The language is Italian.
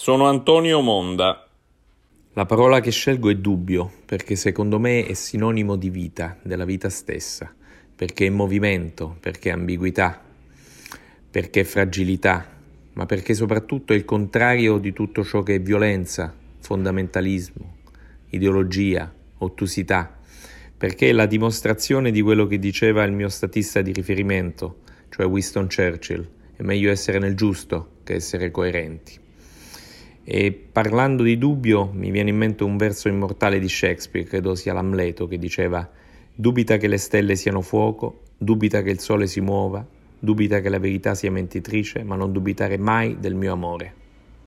Sono Antonio Monda. La parola che scelgo è dubbio, perché secondo me è sinonimo di vita, della vita stessa, perché è movimento, perché è ambiguità, perché è fragilità, ma perché soprattutto è il contrario di tutto ciò che è violenza, fondamentalismo, ideologia, ottusità, perché è la dimostrazione di quello che diceva il mio statista di riferimento, cioè Winston Churchill, è meglio essere nel giusto che essere coerenti. E parlando di dubbio mi viene in mente un verso immortale di Shakespeare, credo sia l'Amleto, che diceva Dubita che le stelle siano fuoco, dubita che il sole si muova, dubita che la verità sia mentitrice, ma non dubitare mai del mio amore.